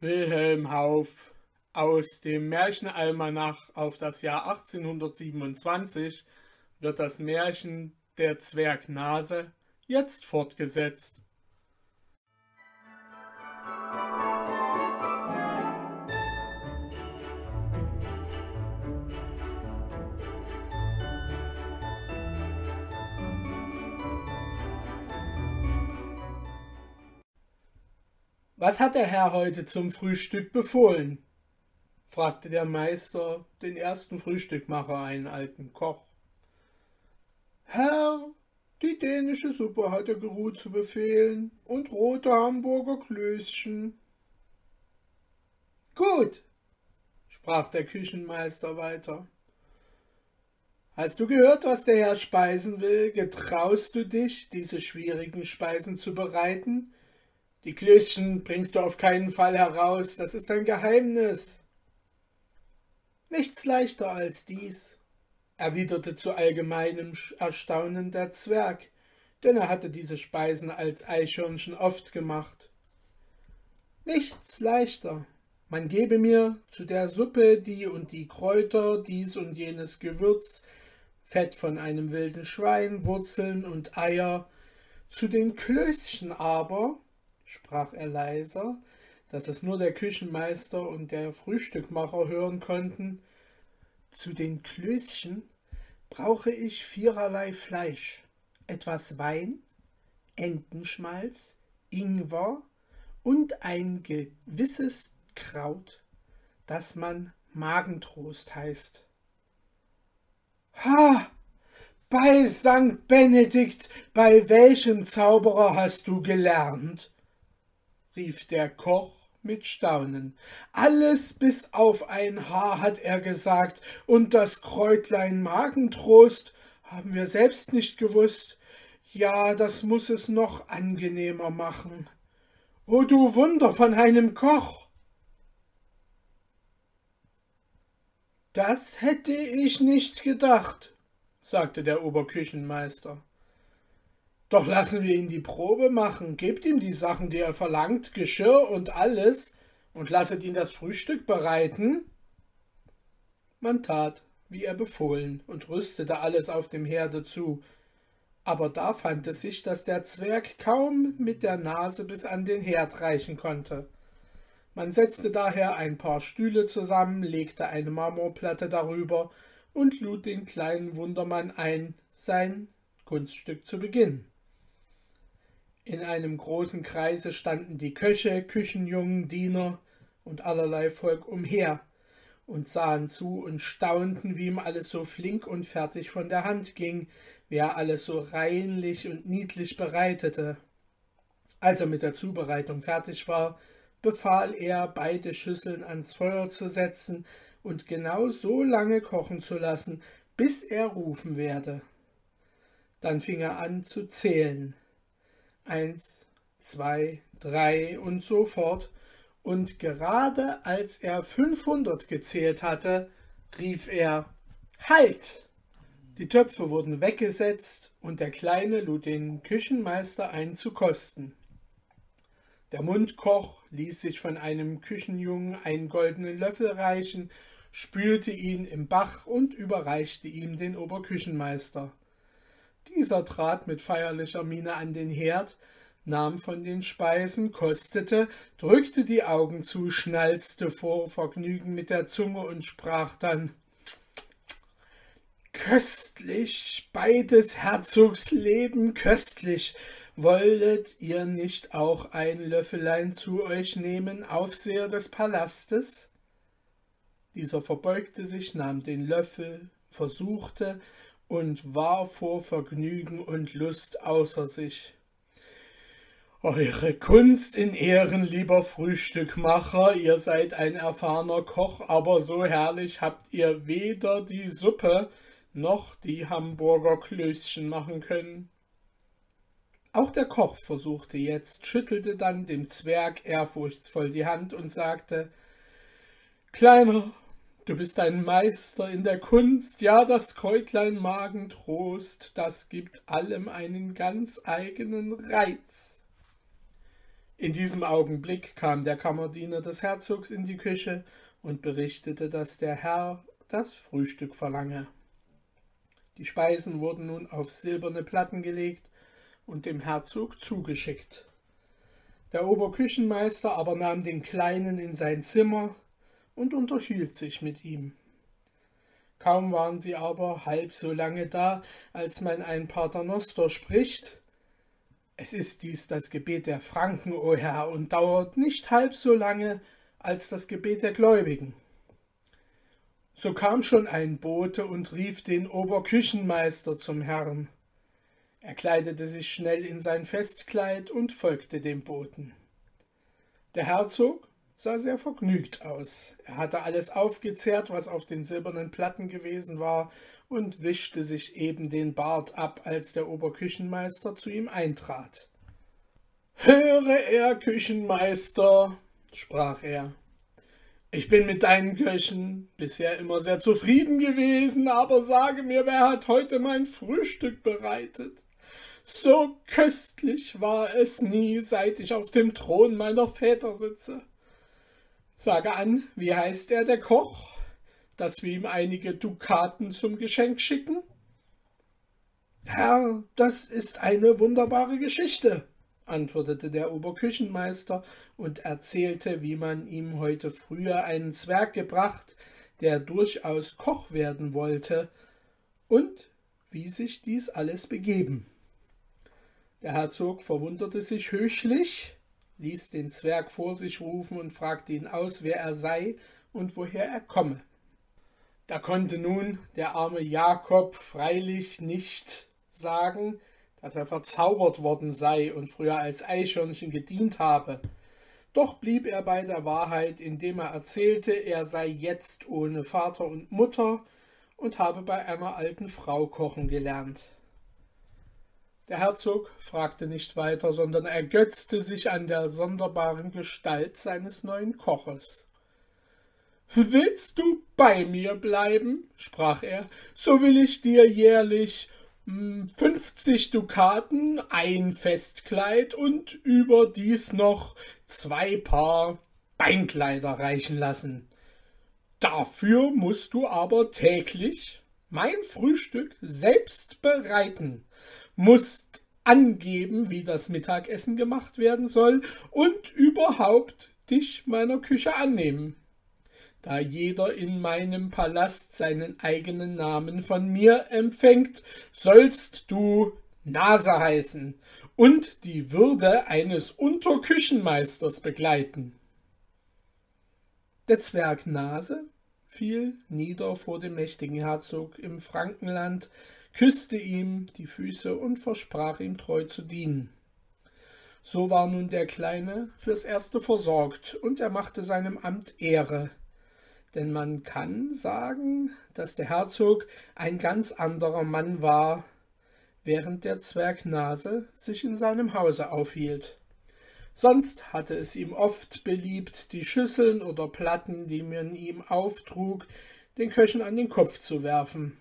Wilhelm Hauff aus dem Märchenalmanach auf das Jahr 1827 wird das Märchen Der Zwergnase jetzt fortgesetzt. Was hat der Herr heute zum Frühstück befohlen? fragte der Meister den ersten Frühstückmacher, einen alten Koch. Herr, die dänische Suppe hat er geruht zu befehlen und rote Hamburger Klößchen. Gut, sprach der Küchenmeister weiter. Hast du gehört, was der Herr speisen will? Getraust du dich, diese schwierigen Speisen zu bereiten? Die Klößchen bringst du auf keinen Fall heraus, das ist ein Geheimnis. Nichts leichter als dies, erwiderte zu allgemeinem Erstaunen der Zwerg, denn er hatte diese Speisen als Eichhörnchen oft gemacht. Nichts leichter. Man gebe mir zu der Suppe die und die Kräuter, dies und jenes Gewürz, Fett von einem wilden Schwein, Wurzeln und Eier. Zu den Klößchen aber sprach er leiser, dass es nur der Küchenmeister und der Frühstückmacher hören konnten, zu den Klößchen brauche ich viererlei Fleisch, etwas Wein, Entenschmalz, Ingwer und ein gewisses Kraut, das man Magentrost heißt. Ha! Bei Sankt Benedikt, bei welchem Zauberer hast du gelernt? Rief der Koch mit Staunen. Alles bis auf ein Haar hat er gesagt, und das Kräutlein Magentrost haben wir selbst nicht gewusst. Ja, das muss es noch angenehmer machen. O du Wunder von einem Koch! Das hätte ich nicht gedacht, sagte der Oberküchenmeister. Doch lassen wir ihn die Probe machen, gebt ihm die Sachen, die er verlangt, Geschirr und alles, und lasset ihn das Frühstück bereiten. Man tat, wie er befohlen, und rüstete alles auf dem Herde zu. Aber da fand es sich, dass der Zwerg kaum mit der Nase bis an den Herd reichen konnte. Man setzte daher ein paar Stühle zusammen, legte eine Marmorplatte darüber und lud den kleinen Wundermann ein, sein Kunststück zu beginnen. In einem großen Kreise standen die Köche, Küchenjungen, Diener und allerlei Volk umher und sahen zu und staunten, wie ihm alles so flink und fertig von der Hand ging, wie er alles so reinlich und niedlich bereitete. Als er mit der Zubereitung fertig war, befahl er, beide Schüsseln ans Feuer zu setzen und genau so lange kochen zu lassen, bis er rufen werde. Dann fing er an zu zählen eins, zwei, drei und so fort, und gerade als er fünfhundert gezählt hatte, rief er Halt. Die Töpfe wurden weggesetzt, und der Kleine lud den Küchenmeister ein zu kosten. Der Mundkoch ließ sich von einem Küchenjungen einen goldenen Löffel reichen, spülte ihn im Bach und überreichte ihm den Oberküchenmeister. Dieser trat mit feierlicher Miene an den Herd, nahm von den Speisen, kostete, drückte die Augen zu, schnalzte vor Vergnügen mit der Zunge und sprach dann Köstlich, beides Herzogs Leben köstlich. Wolltet ihr nicht auch ein Löffelein zu euch nehmen, Aufseher des Palastes? Dieser verbeugte sich, nahm den Löffel, versuchte, und war vor Vergnügen und Lust außer sich. Eure Kunst in Ehren, lieber Frühstückmacher, ihr seid ein erfahrener Koch, aber so herrlich habt ihr weder die Suppe noch die Hamburger Klößchen machen können. Auch der Koch versuchte jetzt, schüttelte dann dem Zwerg ehrfurchtsvoll die Hand und sagte Kleiner, Du bist ein Meister in der Kunst, ja, das Kräutlein Magentrost, das gibt allem einen ganz eigenen Reiz. In diesem Augenblick kam der Kammerdiener des Herzogs in die Küche und berichtete, dass der Herr das Frühstück verlange. Die Speisen wurden nun auf silberne Platten gelegt und dem Herzog zugeschickt. Der Oberküchenmeister aber nahm den Kleinen in sein Zimmer und unterhielt sich mit ihm. Kaum waren sie aber halb so lange da, als man ein Paternoster spricht. Es ist dies das Gebet der Franken, o Herr, und dauert nicht halb so lange als das Gebet der Gläubigen. So kam schon ein Bote und rief den Oberküchenmeister zum Herrn. Er kleidete sich schnell in sein Festkleid und folgte dem Boten. Der Herzog sah sehr vergnügt aus. Er hatte alles aufgezehrt, was auf den silbernen Platten gewesen war, und wischte sich eben den Bart ab, als der Oberküchenmeister zu ihm eintrat. Höre er, Küchenmeister, sprach er. Ich bin mit deinen Köchen bisher immer sehr zufrieden gewesen, aber sage mir, wer hat heute mein Frühstück bereitet? So köstlich war es nie, seit ich auf dem Thron meiner Väter sitze. Sage an, wie heißt er, der Koch, dass wir ihm einige Dukaten zum Geschenk schicken? Herr, das ist eine wunderbare Geschichte, antwortete der Oberküchenmeister und erzählte, wie man ihm heute früher einen Zwerg gebracht, der durchaus Koch werden wollte, und wie sich dies alles begeben. Der Herzog verwunderte sich höchlich, ließ den Zwerg vor sich rufen und fragte ihn aus, wer er sei und woher er komme. Da konnte nun der arme Jakob freilich nicht sagen, dass er verzaubert worden sei und früher als Eichhörnchen gedient habe. Doch blieb er bei der Wahrheit, indem er erzählte, er sei jetzt ohne Vater und Mutter und habe bei einer alten Frau kochen gelernt. Der Herzog fragte nicht weiter, sondern ergötzte sich an der sonderbaren Gestalt seines neuen Koches. Willst du bei mir bleiben? sprach er, so will ich dir jährlich hm, fünfzig Dukaten, ein Festkleid und überdies noch zwei Paar Beinkleider reichen lassen. Dafür musst du aber täglich mein Frühstück selbst bereiten musst angeben, wie das Mittagessen gemacht werden soll und überhaupt dich meiner Küche annehmen. Da jeder in meinem Palast seinen eigenen Namen von mir empfängt, sollst du Nase heißen und die Würde eines Unterküchenmeisters begleiten. Der Zwerg Nase fiel nieder vor dem mächtigen Herzog im Frankenland, küsste ihm die Füße und versprach ihm treu zu dienen. So war nun der Kleine fürs Erste versorgt, und er machte seinem Amt Ehre. Denn man kann sagen, dass der Herzog ein ganz anderer Mann war, während der Zwerg Nase sich in seinem Hause aufhielt. Sonst hatte es ihm oft beliebt, die Schüsseln oder Platten, die man ihm auftrug, den Köchen an den Kopf zu werfen.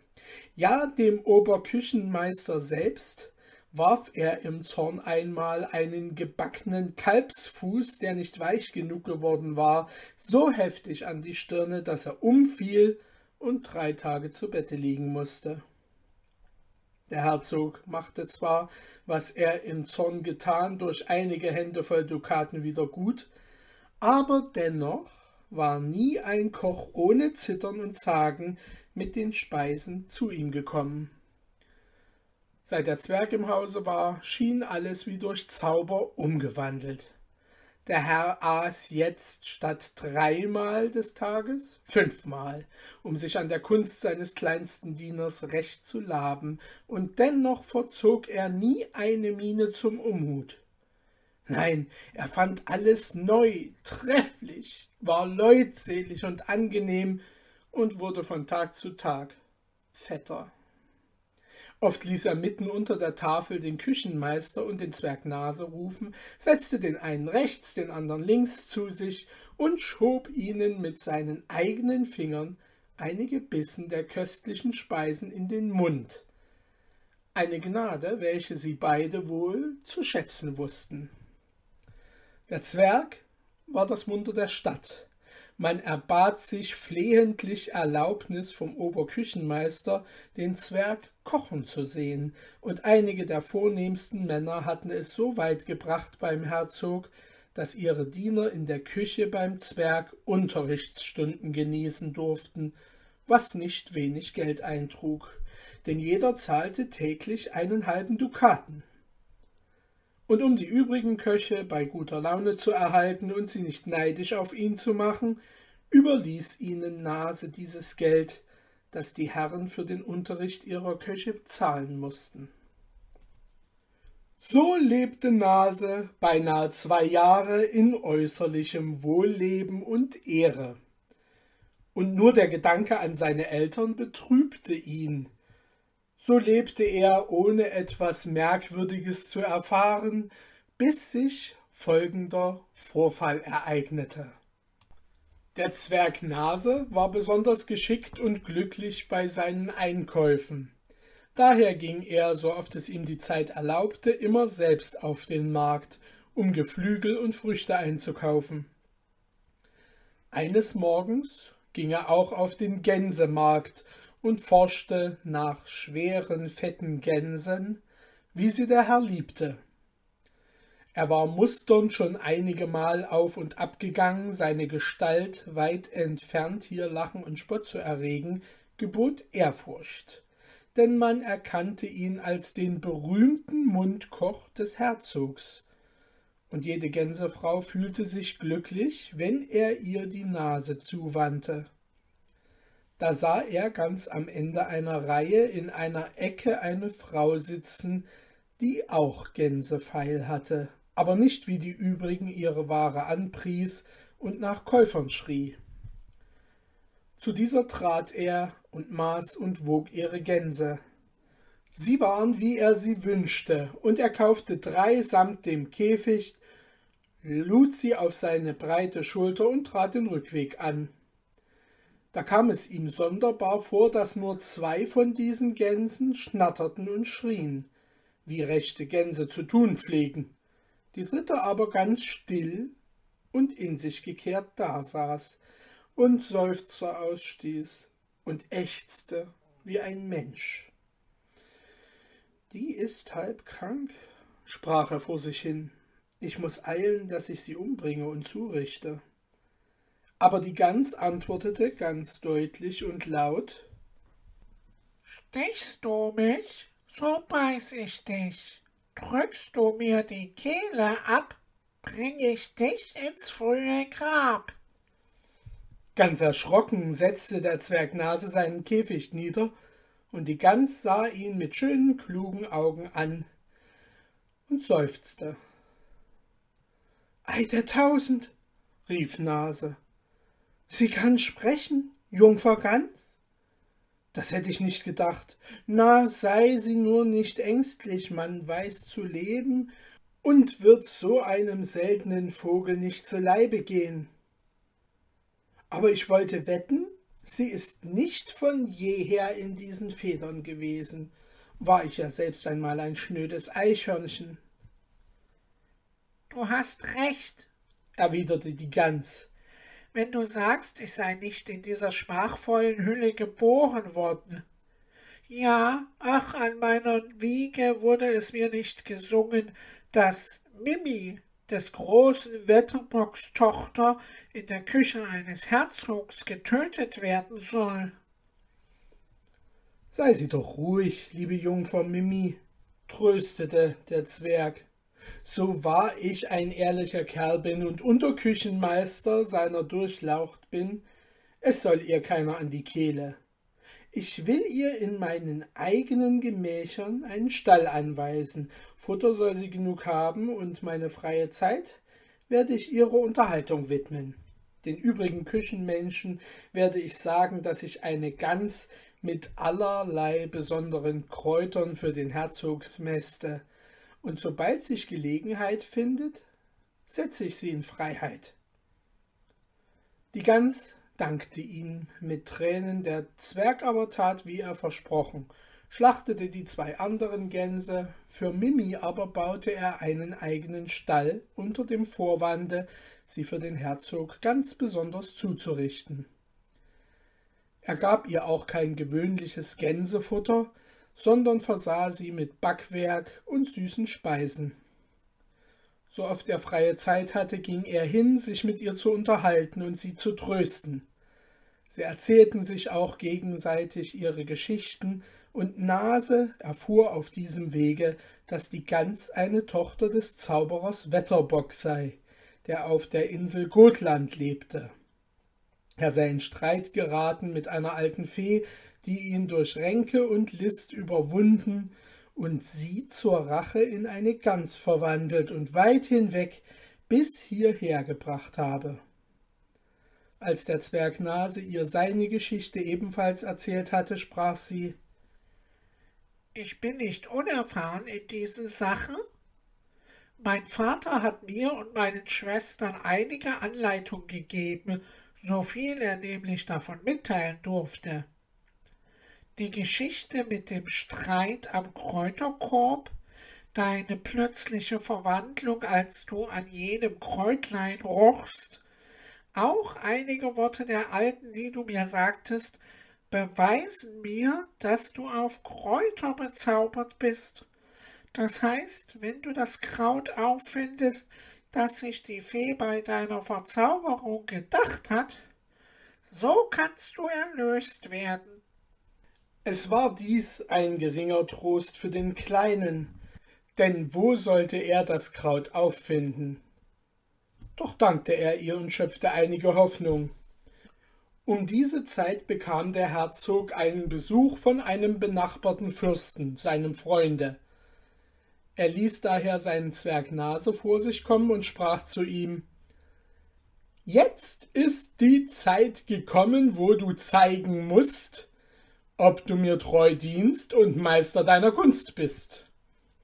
Ja, dem Oberküchenmeister selbst warf er im Zorn einmal einen gebackenen Kalbsfuß, der nicht weich genug geworden war, so heftig an die Stirne, dass er umfiel und drei Tage zu Bette liegen musste. Der Herzog machte zwar, was er im Zorn getan, durch einige Hände voll Dukaten wieder gut, aber dennoch war nie ein Koch ohne Zittern und Zagen mit den Speisen zu ihm gekommen. Seit der Zwerg im Hause war, schien alles wie durch Zauber umgewandelt. Der Herr aß jetzt statt dreimal des Tages fünfmal, um sich an der Kunst seines kleinsten Dieners recht zu laben, und dennoch verzog er nie eine Miene zum Unmut. Nein, er fand alles neu, trefflich, war leutselig und angenehm und wurde von Tag zu Tag fetter. Oft ließ er mitten unter der Tafel den Küchenmeister und den Zwerg Nase rufen, setzte den einen rechts, den anderen links zu sich und schob ihnen mit seinen eigenen Fingern einige Bissen der köstlichen Speisen in den Mund. Eine Gnade, welche sie beide wohl zu schätzen wussten. Der Zwerg war das Wunder der Stadt. Man erbat sich flehentlich Erlaubnis vom Oberküchenmeister, den Zwerg kochen zu sehen, und einige der vornehmsten Männer hatten es so weit gebracht beim Herzog, dass ihre Diener in der Küche beim Zwerg Unterrichtsstunden genießen durften, was nicht wenig Geld eintrug, denn jeder zahlte täglich einen halben Dukaten. Und um die übrigen Köche bei guter Laune zu erhalten und sie nicht neidisch auf ihn zu machen, überließ ihnen Nase dieses Geld, das die Herren für den Unterricht ihrer Köche zahlen mussten. So lebte Nase beinahe zwei Jahre in äußerlichem Wohlleben und Ehre. Und nur der Gedanke an seine Eltern betrübte ihn, so lebte er, ohne etwas Merkwürdiges zu erfahren, bis sich folgender Vorfall ereignete. Der Zwerg Nase war besonders geschickt und glücklich bei seinen Einkäufen. Daher ging er, so oft es ihm die Zeit erlaubte, immer selbst auf den Markt, um Geflügel und Früchte einzukaufen. Eines Morgens ging er auch auf den Gänsemarkt und forschte nach schweren, fetten Gänsen, wie sie der Herr liebte. Er war musternd schon einigemal auf und ab gegangen, seine Gestalt, weit entfernt hier Lachen und Spott zu erregen, gebot Ehrfurcht, denn man erkannte ihn als den berühmten Mundkoch des Herzogs, und jede Gänsefrau fühlte sich glücklich, wenn er ihr die Nase zuwandte. Da sah er ganz am Ende einer Reihe in einer Ecke eine Frau sitzen, die auch Gänsefeil hatte, aber nicht wie die übrigen ihre Ware anpries und nach Käufern schrie. Zu dieser trat er und maß und wog ihre Gänse. Sie waren, wie er sie wünschte, und er kaufte drei samt dem Käfig, lud sie auf seine breite Schulter und trat den Rückweg an. Da kam es ihm sonderbar vor, dass nur zwei von diesen Gänsen schnatterten und schrien, wie rechte Gänse zu tun pflegen, die dritte aber ganz still und in sich gekehrt dasaß und Seufzer ausstieß und ächzte wie ein Mensch. Die ist halb krank, sprach er vor sich hin. Ich muss eilen, dass ich sie umbringe und zurichte. Aber die Gans antwortete ganz deutlich und laut Stichst du mich, so beiß ich dich. Drückst du mir die Kehle ab, bring ich dich ins frühe Grab. Ganz erschrocken setzte der Zwergnase seinen Käfig nieder, und die Gans sah ihn mit schönen, klugen Augen an und seufzte. Ei der Tausend, rief Nase, Sie kann sprechen, Jungfer Gans? Das hätte ich nicht gedacht. Na, sei sie nur nicht ängstlich, man weiß zu leben und wird so einem seltenen Vogel nicht zu Leibe gehen. Aber ich wollte wetten, sie ist nicht von jeher in diesen Federn gewesen. War ich ja selbst einmal ein schnödes Eichhörnchen. Du hast recht, erwiderte die Gans wenn du sagst, ich sei nicht in dieser schmachvollen Hülle geboren worden. Ja, ach, an meiner Wiege wurde es mir nicht gesungen, dass Mimi, des großen Wetterbocks Tochter, in der Küche eines Herzogs getötet werden soll. Sei sie doch ruhig, liebe Jungfer Mimi, tröstete der Zwerg so wahr ich ein ehrlicher Kerl bin und Unterküchenmeister seiner Durchlaucht bin, es soll ihr keiner an die Kehle. Ich will ihr in meinen eigenen Gemächern einen Stall anweisen, Futter soll sie genug haben, und meine freie Zeit werde ich ihrer Unterhaltung widmen. Den übrigen Küchenmenschen werde ich sagen, dass ich eine Gans mit allerlei besonderen Kräutern für den Herzog mäste, und sobald sich Gelegenheit findet, setze ich sie in Freiheit. Die Gans dankte ihm mit Tränen, der Zwerg aber tat, wie er versprochen, schlachtete die zwei anderen Gänse, für Mimi aber baute er einen eigenen Stall unter dem Vorwande, sie für den Herzog ganz besonders zuzurichten. Er gab ihr auch kein gewöhnliches Gänsefutter, sondern versah sie mit Backwerk und süßen Speisen. So oft er freie Zeit hatte, ging er hin, sich mit ihr zu unterhalten und sie zu trösten. Sie erzählten sich auch gegenseitig ihre Geschichten und Nase erfuhr auf diesem Wege, dass die Gans eine Tochter des Zauberers Wetterbock sei, der auf der Insel Gotland lebte. Er sei in Streit geraten mit einer alten Fee, die ihn durch Ränke und List überwunden und sie zur Rache in eine Gans verwandelt und weit hinweg bis hierher gebracht habe. Als der Zwerg Nase ihr seine Geschichte ebenfalls erzählt hatte, sprach sie ich bin nicht unerfahren in diesen Sachen. Mein Vater hat mir und meinen Schwestern einige Anleitung gegeben, so viel er nämlich davon mitteilen durfte. Die Geschichte mit dem Streit am Kräuterkorb, deine plötzliche Verwandlung, als du an jenem Kräutlein rochst, auch einige Worte der Alten, die du mir sagtest, beweisen mir, dass du auf Kräuter bezaubert bist. Das heißt, wenn du das Kraut auffindest, das sich die Fee bei deiner Verzauberung gedacht hat, so kannst du erlöst werden. Es war dies ein geringer Trost für den Kleinen, denn wo sollte er das Kraut auffinden? Doch dankte er ihr und schöpfte einige Hoffnung. Um diese Zeit bekam der Herzog einen Besuch von einem benachbarten Fürsten, seinem Freunde. Er ließ daher seinen Zwerg Nase vor sich kommen und sprach zu ihm Jetzt ist die Zeit gekommen, wo du zeigen musst, ob du mir treu dienst und Meister deiner Kunst bist.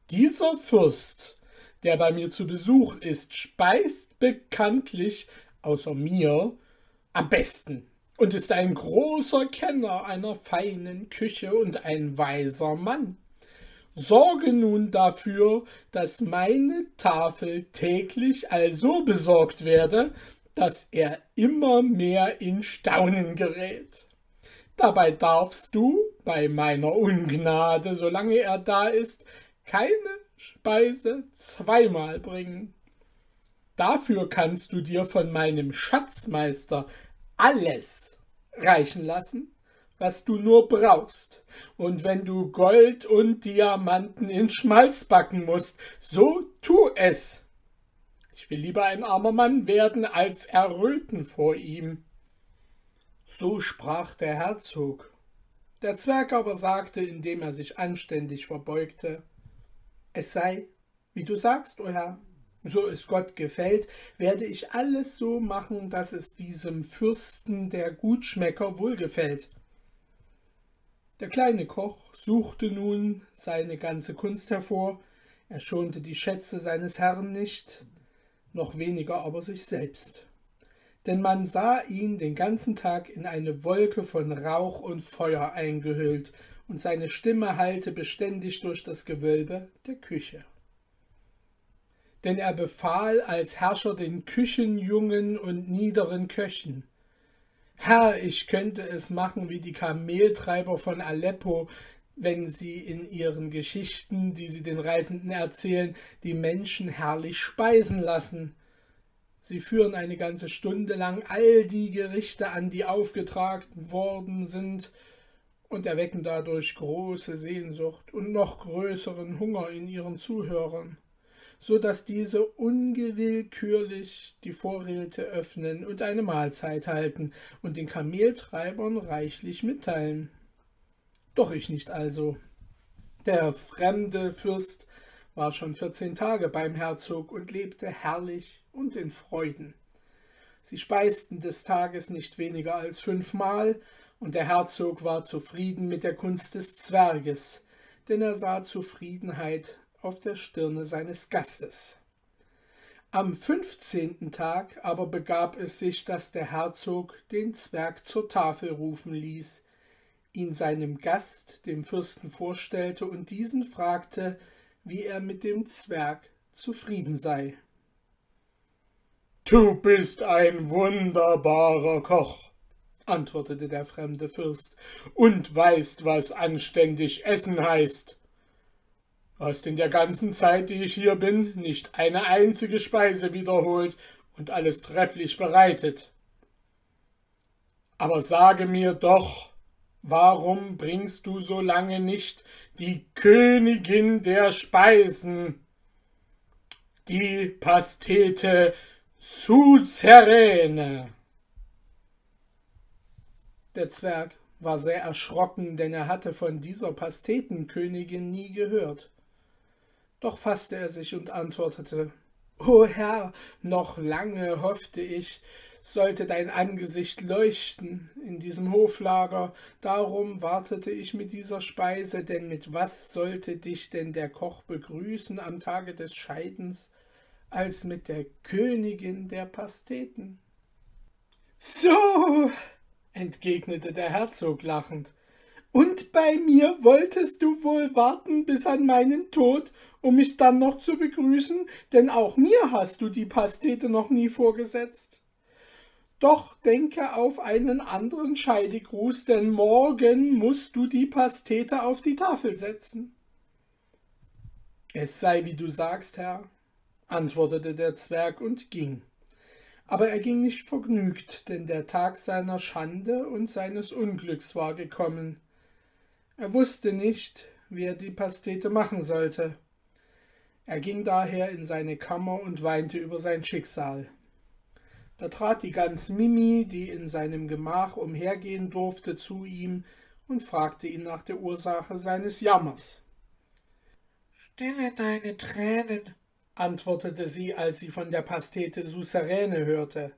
Dieser Fürst, der bei mir zu Besuch ist, speist bekanntlich außer mir am besten und ist ein großer Kenner einer feinen Küche und ein weiser Mann. Sorge nun dafür, dass meine Tafel täglich also besorgt werde, dass er immer mehr in Staunen gerät. Dabei darfst du bei meiner Ungnade, solange er da ist, keine Speise zweimal bringen. Dafür kannst du dir von meinem Schatzmeister alles reichen lassen, was du nur brauchst. Und wenn du Gold und Diamanten in Schmalz backen musst, so tu es. Ich will lieber ein armer Mann werden, als erröten vor ihm. So sprach der Herzog. Der Zwerg aber sagte, indem er sich anständig verbeugte, Es sei, wie du sagst, o Herr, so es Gott gefällt, werde ich alles so machen, dass es diesem Fürsten der Gutschmecker wohlgefällt. Der kleine Koch suchte nun seine ganze Kunst hervor, er schonte die Schätze seines Herrn nicht, noch weniger aber sich selbst. Denn man sah ihn den ganzen Tag in eine Wolke von Rauch und Feuer eingehüllt, und seine Stimme hallte beständig durch das Gewölbe der Küche denn er befahl als Herrscher den Küchenjungen und niederen Köchen. Herr, ich könnte es machen wie die Kameltreiber von Aleppo, wenn sie in ihren Geschichten, die sie den Reisenden erzählen, die Menschen herrlich speisen lassen. Sie führen eine ganze Stunde lang all die Gerichte an, die aufgetragen worden sind, und erwecken dadurch große Sehnsucht und noch größeren Hunger in ihren Zuhörern so dass diese ungewillkürlich die Vorräte öffnen und eine Mahlzeit halten und den Kameltreibern reichlich mitteilen. Doch ich nicht also. Der fremde Fürst war schon vierzehn Tage beim Herzog und lebte herrlich und in Freuden. Sie speisten des Tages nicht weniger als fünfmal, und der Herzog war zufrieden mit der Kunst des Zwerges, denn er sah Zufriedenheit auf der Stirne seines Gastes. Am fünfzehnten Tag aber begab es sich, dass der Herzog den Zwerg zur Tafel rufen ließ, ihn seinem Gast, dem Fürsten, vorstellte und diesen fragte, wie er mit dem Zwerg zufrieden sei. Du bist ein wunderbarer Koch, antwortete der fremde Fürst, und weißt, was anständig essen heißt. Hast in der ganzen Zeit, die ich hier bin, nicht eine einzige Speise wiederholt und alles trefflich bereitet. Aber sage mir doch, warum bringst du so lange nicht die Königin der Speisen, die Pastete Suzerene? Der Zwerg war sehr erschrocken, denn er hatte von dieser Pastetenkönigin nie gehört. Doch fasste er sich und antwortete O Herr, noch lange hoffte ich, sollte dein Angesicht leuchten in diesem Hoflager, darum wartete ich mit dieser Speise, denn mit was sollte dich denn der Koch begrüßen am Tage des Scheidens, als mit der Königin der Pasteten? So, entgegnete der Herzog lachend, und bei mir wolltest du wohl warten bis an meinen Tod, um mich dann noch zu begrüßen, denn auch mir hast du die Pastete noch nie vorgesetzt. Doch denke auf einen anderen Scheidegruß, denn morgen musst du die Pastete auf die Tafel setzen. Es sei, wie du sagst, Herr, antwortete der Zwerg und ging. Aber er ging nicht vergnügt, denn der Tag seiner Schande und seines Unglücks war gekommen. Er wusste nicht, wie er die Pastete machen sollte. Er ging daher in seine Kammer und weinte über sein Schicksal. Da trat die Gans Mimi, die in seinem Gemach umhergehen durfte, zu ihm und fragte ihn nach der Ursache seines Jammers. Stille deine Tränen, antwortete sie, als sie von der Pastete Suseräne hörte.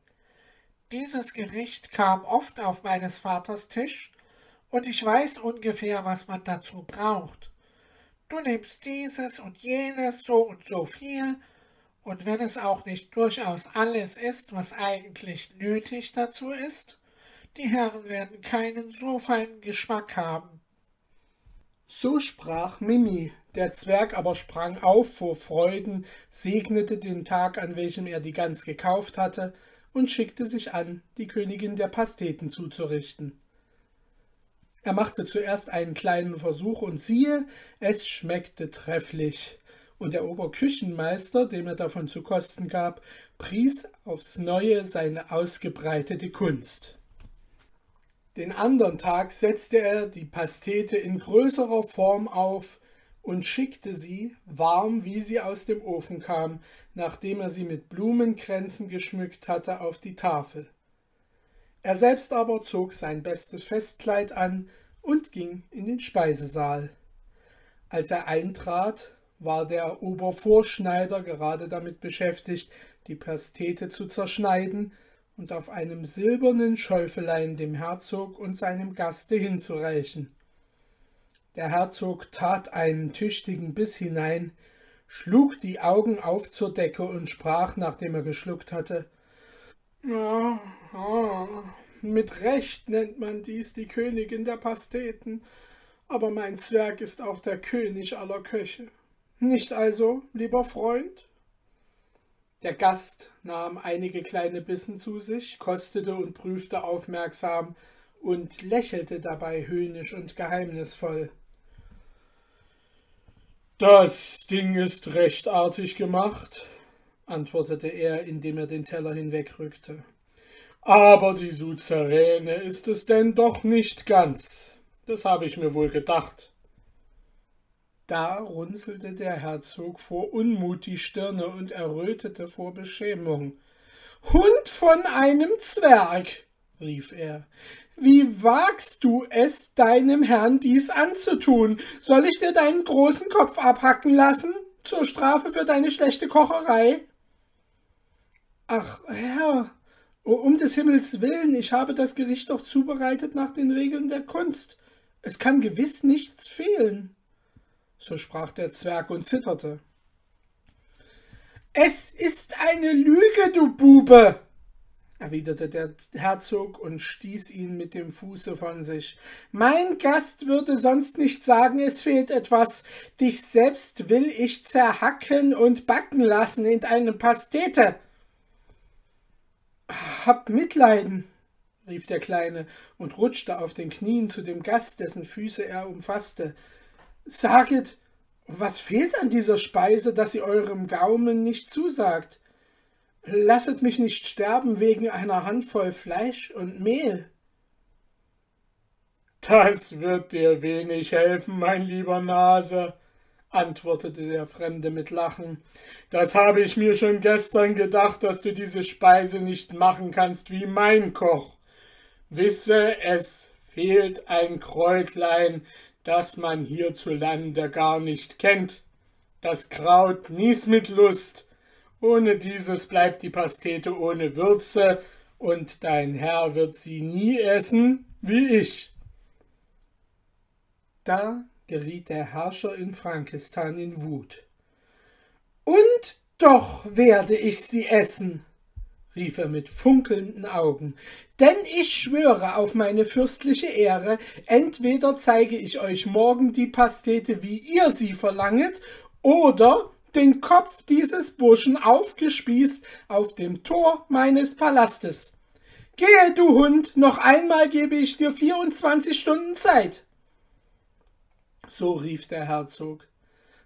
Dieses Gericht kam oft auf meines Vaters Tisch, und ich weiß ungefähr, was man dazu braucht. Du nimmst dieses und jenes so und so viel, und wenn es auch nicht durchaus alles ist, was eigentlich nötig dazu ist, die Herren werden keinen so feinen Geschmack haben. So sprach Mimi, der Zwerg aber sprang auf vor Freuden, segnete den Tag, an welchem er die Gans gekauft hatte, und schickte sich an, die Königin der Pasteten zuzurichten. Er machte zuerst einen kleinen Versuch, und siehe, es schmeckte trefflich und der Oberküchenmeister, dem er davon zu kosten gab, pries aufs neue seine ausgebreitete Kunst. Den andern Tag setzte er die Pastete in größerer Form auf und schickte sie, warm wie sie aus dem Ofen kam, nachdem er sie mit Blumenkränzen geschmückt hatte, auf die Tafel. Er selbst aber zog sein bestes Festkleid an und ging in den Speisesaal. Als er eintrat, war der Obervorschneider gerade damit beschäftigt, die Pastete zu zerschneiden und auf einem silbernen Schäufelein dem Herzog und seinem Gaste hinzureichen. Der Herzog tat einen tüchtigen Biss hinein, schlug die Augen auf zur Decke und sprach, nachdem er geschluckt hatte ja, ja, mit Recht nennt man dies die Königin der Pasteten, aber mein Zwerg ist auch der König aller Köche. Nicht also, lieber Freund? Der Gast nahm einige kleine Bissen zu sich, kostete und prüfte aufmerksam und lächelte dabei höhnisch und geheimnisvoll. Das Ding ist recht artig gemacht, antwortete er, indem er den Teller hinwegrückte. Aber die Suzeräne ist es denn doch nicht ganz. Das habe ich mir wohl gedacht. Da runzelte der Herzog vor Unmut die Stirne und errötete vor Beschämung. Hund von einem Zwerg, rief er, wie wagst du es, deinem Herrn dies anzutun? Soll ich dir deinen großen Kopf abhacken lassen, zur Strafe für deine schlechte Kocherei? Ach, Herr, um des Himmels willen, ich habe das Gericht doch zubereitet nach den Regeln der Kunst. Es kann gewiss nichts fehlen so sprach der Zwerg und zitterte. Es ist eine Lüge, du Bube, erwiderte der Herzog und stieß ihn mit dem Fuße von sich. Mein Gast würde sonst nicht sagen, es fehlt etwas. Dich selbst will ich zerhacken und backen lassen in eine Pastete. Hab Mitleiden, rief der Kleine und rutschte auf den Knien zu dem Gast, dessen Füße er umfasste. Saget, was fehlt an dieser Speise, dass sie eurem Gaumen nicht zusagt? Lasset mich nicht sterben wegen einer Handvoll Fleisch und Mehl. Das wird dir wenig helfen, mein lieber Nase, antwortete der Fremde mit Lachen. Das habe ich mir schon gestern gedacht, dass du diese Speise nicht machen kannst wie mein Koch. Wisse, es fehlt ein Kräutlein, das man hierzulande gar nicht kennt. Das Kraut nies mit Lust, ohne dieses bleibt die Pastete ohne Würze, und dein Herr wird sie nie essen, wie ich. Da geriet der Herrscher in Frankistan in Wut. Und doch werde ich sie essen, rief er mit funkelnden Augen, denn ich schwöre auf meine fürstliche Ehre, entweder zeige ich euch morgen die Pastete, wie ihr sie verlanget, oder den Kopf dieses Burschen aufgespießt auf dem Tor meines Palastes. Gehe, du Hund, noch einmal gebe ich dir vierundzwanzig Stunden Zeit. So rief der Herzog.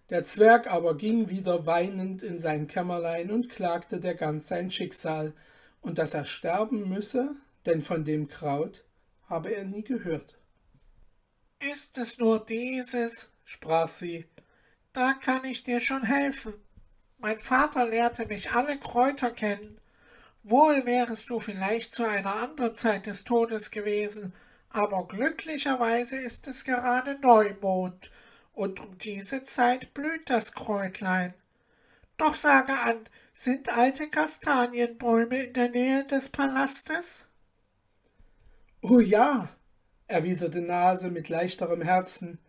Der Zwerg aber ging wieder weinend in sein Kämmerlein und klagte der Gans sein Schicksal und dass er sterben müsse, denn von dem Kraut habe er nie gehört. Ist es nur dieses, sprach sie, da kann ich dir schon helfen. Mein Vater lehrte mich alle Kräuter kennen. Wohl wärest du vielleicht zu einer anderen Zeit des Todes gewesen, aber glücklicherweise ist es gerade Neumond, und um diese Zeit blüht das Kräutlein. Doch sage an, sind alte Kastanienbäume in der Nähe des Palastes? Oh ja, erwiderte Nase mit leichterem Herzen.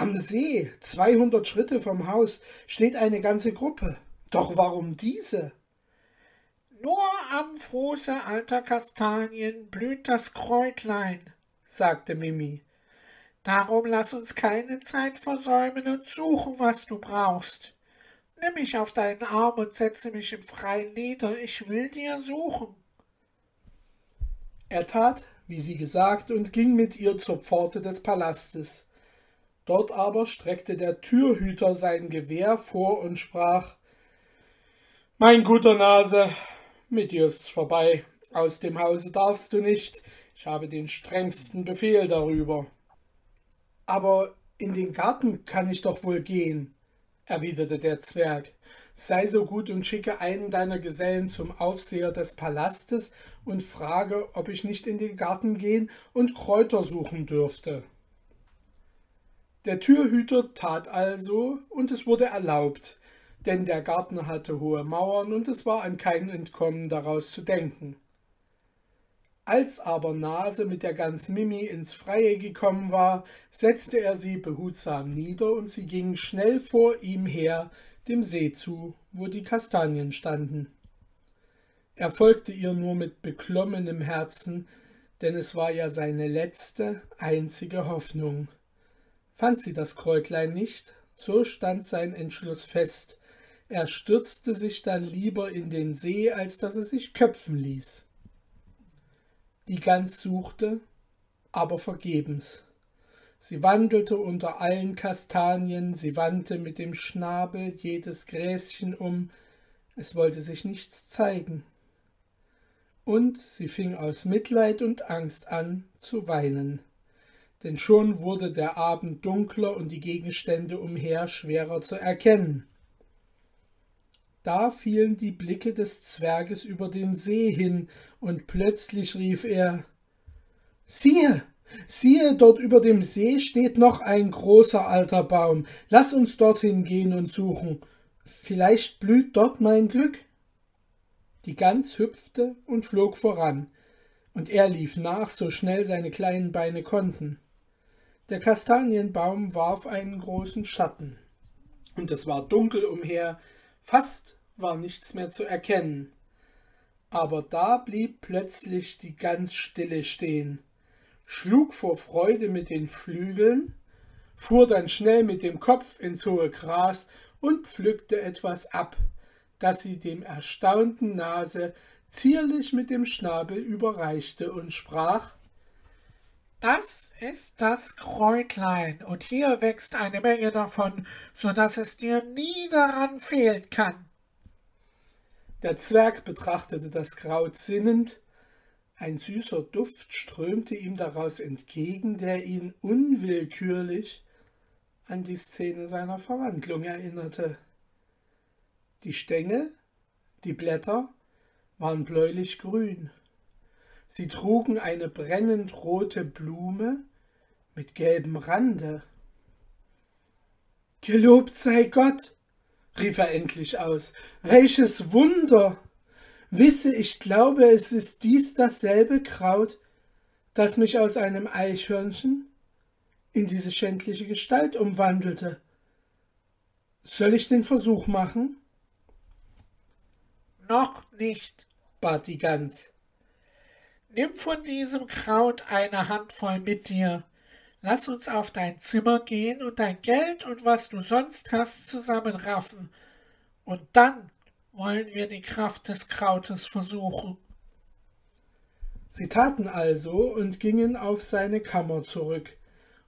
Am See, zweihundert Schritte vom Haus, steht eine ganze Gruppe. Doch warum diese? Nur am Fuße alter Kastanien blüht das Kräutlein, sagte Mimi. Darum lass uns keine Zeit versäumen und suchen, was du brauchst. Nimm mich auf deinen Arm und setze mich im Freien nieder, ich will dir suchen. Er tat, wie sie gesagt, und ging mit ihr zur Pforte des Palastes. Dort aber streckte der Türhüter sein Gewehr vor und sprach Mein guter Nase, mit dir ist's vorbei. Aus dem Hause darfst du nicht. Ich habe den strengsten Befehl darüber. Aber in den Garten kann ich doch wohl gehen, erwiderte der Zwerg. Sei so gut und schicke einen deiner Gesellen zum Aufseher des Palastes und frage, ob ich nicht in den Garten gehen und Kräuter suchen dürfte. Der Türhüter tat also, und es wurde erlaubt, denn der Garten hatte hohe Mauern und es war an kein Entkommen daraus zu denken. Als aber Nase mit der Gans Mimi ins Freie gekommen war, setzte er sie behutsam nieder und sie ging schnell vor ihm her dem See zu, wo die Kastanien standen. Er folgte ihr nur mit beklommenem Herzen, denn es war ja seine letzte, einzige Hoffnung. Fand sie das Kräutlein nicht, so stand sein Entschluss fest. Er stürzte sich dann lieber in den See, als dass er sich köpfen ließ. Die Gans suchte, aber vergebens. Sie wandelte unter allen Kastanien, sie wandte mit dem Schnabel jedes Gräschen um, es wollte sich nichts zeigen. Und sie fing aus Mitleid und Angst an zu weinen denn schon wurde der Abend dunkler und die Gegenstände umher schwerer zu erkennen. Da fielen die Blicke des Zwerges über den See hin, und plötzlich rief er Siehe, siehe, dort über dem See steht noch ein großer alter Baum. Lass uns dorthin gehen und suchen. Vielleicht blüht dort mein Glück. Die Gans hüpfte und flog voran, und er lief nach, so schnell seine kleinen Beine konnten. Der Kastanienbaum warf einen großen Schatten, und es war dunkel umher, fast war nichts mehr zu erkennen. Aber da blieb plötzlich die ganz Stille stehen, schlug vor Freude mit den Flügeln, fuhr dann schnell mit dem Kopf ins hohe Gras und pflückte etwas ab, das sie dem erstaunten Nase zierlich mit dem Schnabel überreichte und sprach Das ist das Kräutlein, und hier wächst eine Menge davon, so dass es dir nie daran fehlen kann. Der Zwerg betrachtete das Kraut sinnend, ein süßer Duft strömte ihm daraus entgegen, der ihn unwillkürlich an die Szene seiner Verwandlung erinnerte. Die Stängel, die Blätter waren bläulich grün. Sie trugen eine brennend rote Blume mit gelbem Rande. Gelobt sei Gott, rief er endlich aus. Welches Wunder! Wisse, ich glaube, es ist dies dasselbe Kraut, das mich aus einem Eichhörnchen in diese schändliche Gestalt umwandelte. Soll ich den Versuch machen? Noch nicht, bat die Gans. Nimm von diesem Kraut eine Handvoll mit dir. Lass uns auf dein Zimmer gehen und dein Geld und was du sonst hast zusammenraffen. Und dann wollen wir die Kraft des Krautes versuchen. Sie taten also und gingen auf seine Kammer zurück,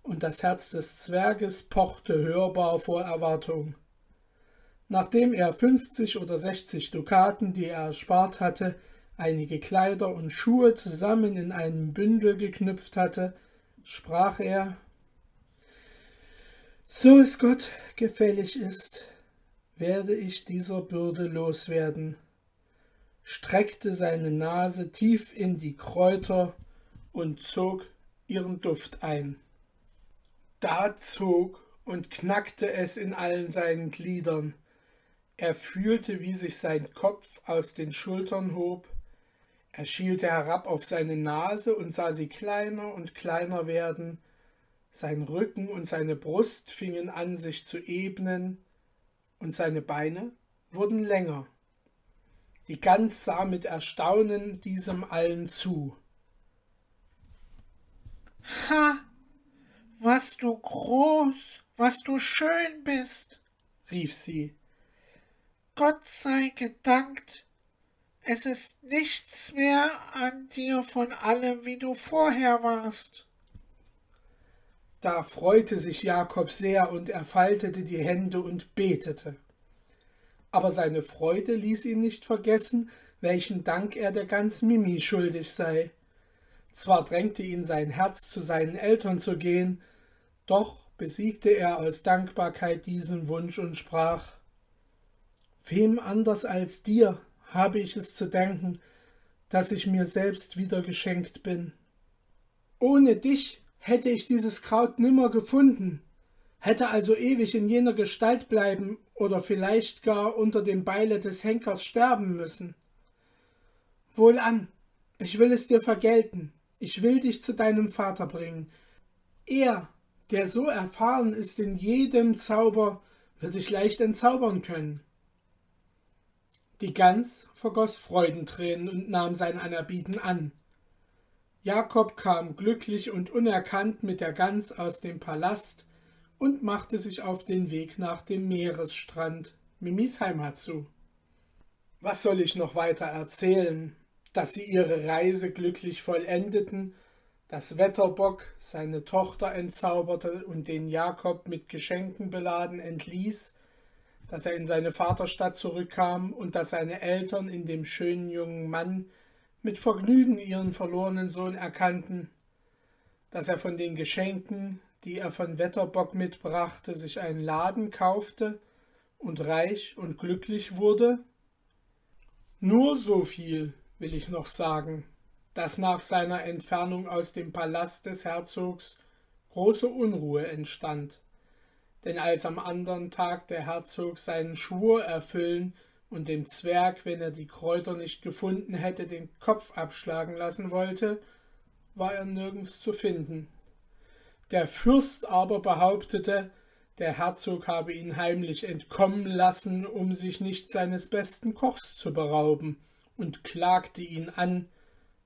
und das Herz des Zwerges pochte hörbar vor Erwartung. Nachdem er fünfzig oder sechzig Dukaten, die er erspart hatte, einige Kleider und Schuhe zusammen in einem Bündel geknüpft hatte, sprach er So es Gott gefällig ist, werde ich dieser Bürde loswerden, streckte seine Nase tief in die Kräuter und zog ihren Duft ein. Da zog und knackte es in allen seinen Gliedern. Er fühlte, wie sich sein Kopf aus den Schultern hob, er schielte herab auf seine Nase und sah sie kleiner und kleiner werden, sein Rücken und seine Brust fingen an sich zu ebnen, und seine Beine wurden länger. Die Gans sah mit Erstaunen diesem allen zu. Ha, was du groß, was du schön bist, rief sie. Gott sei gedankt, es ist nichts mehr an dir von allem, wie du vorher warst. Da freute sich Jakob sehr und er faltete die Hände und betete. Aber seine Freude ließ ihn nicht vergessen, welchen Dank er der ganz Mimi schuldig sei. Zwar drängte ihn sein Herz, zu seinen Eltern zu gehen, doch besiegte er aus Dankbarkeit diesen Wunsch und sprach Wem anders als dir habe ich es zu danken, dass ich mir selbst wieder geschenkt bin. Ohne dich hätte ich dieses Kraut nimmer gefunden, hätte also ewig in jener Gestalt bleiben oder vielleicht gar unter dem Beile des Henkers sterben müssen. Wohlan, ich will es dir vergelten, ich will dich zu deinem Vater bringen. Er, der so erfahren ist in jedem Zauber, wird dich leicht entzaubern können. Die Gans vergoß Freudentränen und nahm sein Anerbieten an. Jakob kam glücklich und unerkannt mit der Gans aus dem Palast und machte sich auf den Weg nach dem Meeresstrand Mimis Heimat zu. Was soll ich noch weiter erzählen? Dass sie ihre Reise glücklich vollendeten, dass Wetterbock seine Tochter entzauberte und den Jakob mit Geschenken beladen entließ, dass er in seine Vaterstadt zurückkam und dass seine Eltern in dem schönen jungen Mann mit Vergnügen ihren verlorenen Sohn erkannten, dass er von den Geschenken, die er von Wetterbock mitbrachte, sich einen Laden kaufte und reich und glücklich wurde? Nur so viel will ich noch sagen, dass nach seiner Entfernung aus dem Palast des Herzogs große Unruhe entstand denn als am andern Tag der Herzog seinen Schwur erfüllen und dem Zwerg, wenn er die Kräuter nicht gefunden hätte, den Kopf abschlagen lassen wollte, war er nirgends zu finden. Der Fürst aber behauptete, der Herzog habe ihn heimlich entkommen lassen, um sich nicht seines besten Kochs zu berauben, und klagte ihn an,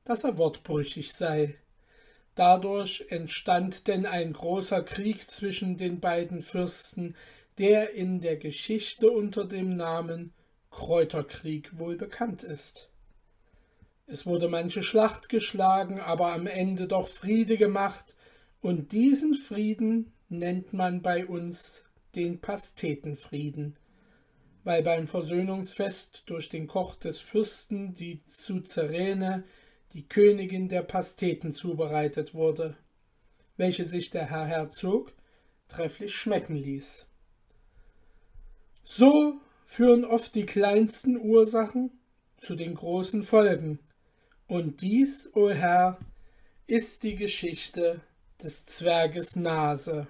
dass er wortbrüchig sei. Dadurch entstand denn ein großer Krieg zwischen den beiden Fürsten, der in der Geschichte unter dem Namen Kräuterkrieg wohl bekannt ist. Es wurde manche Schlacht geschlagen, aber am Ende doch Friede gemacht, und diesen Frieden nennt man bei uns den Pastetenfrieden, weil beim Versöhnungsfest durch den Koch des Fürsten die Suzerene die Königin der Pasteten zubereitet wurde, welche sich der Herr Herzog trefflich schmecken ließ. So führen oft die kleinsten Ursachen zu den großen Folgen, und dies, o Herr, ist die Geschichte des Zwerges Nase.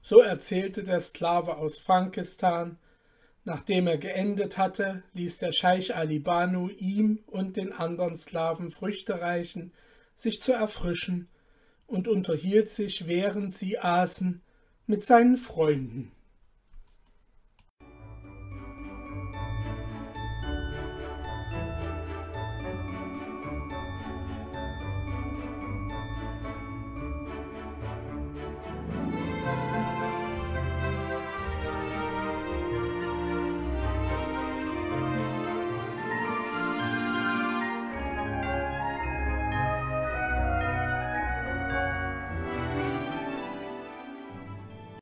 So erzählte der Sklave aus Frankistan, Nachdem er geendet hatte, ließ der Scheich Ali Banu ihm und den anderen Sklaven Früchte reichen, sich zu erfrischen, und unterhielt sich, während sie aßen, mit seinen Freunden.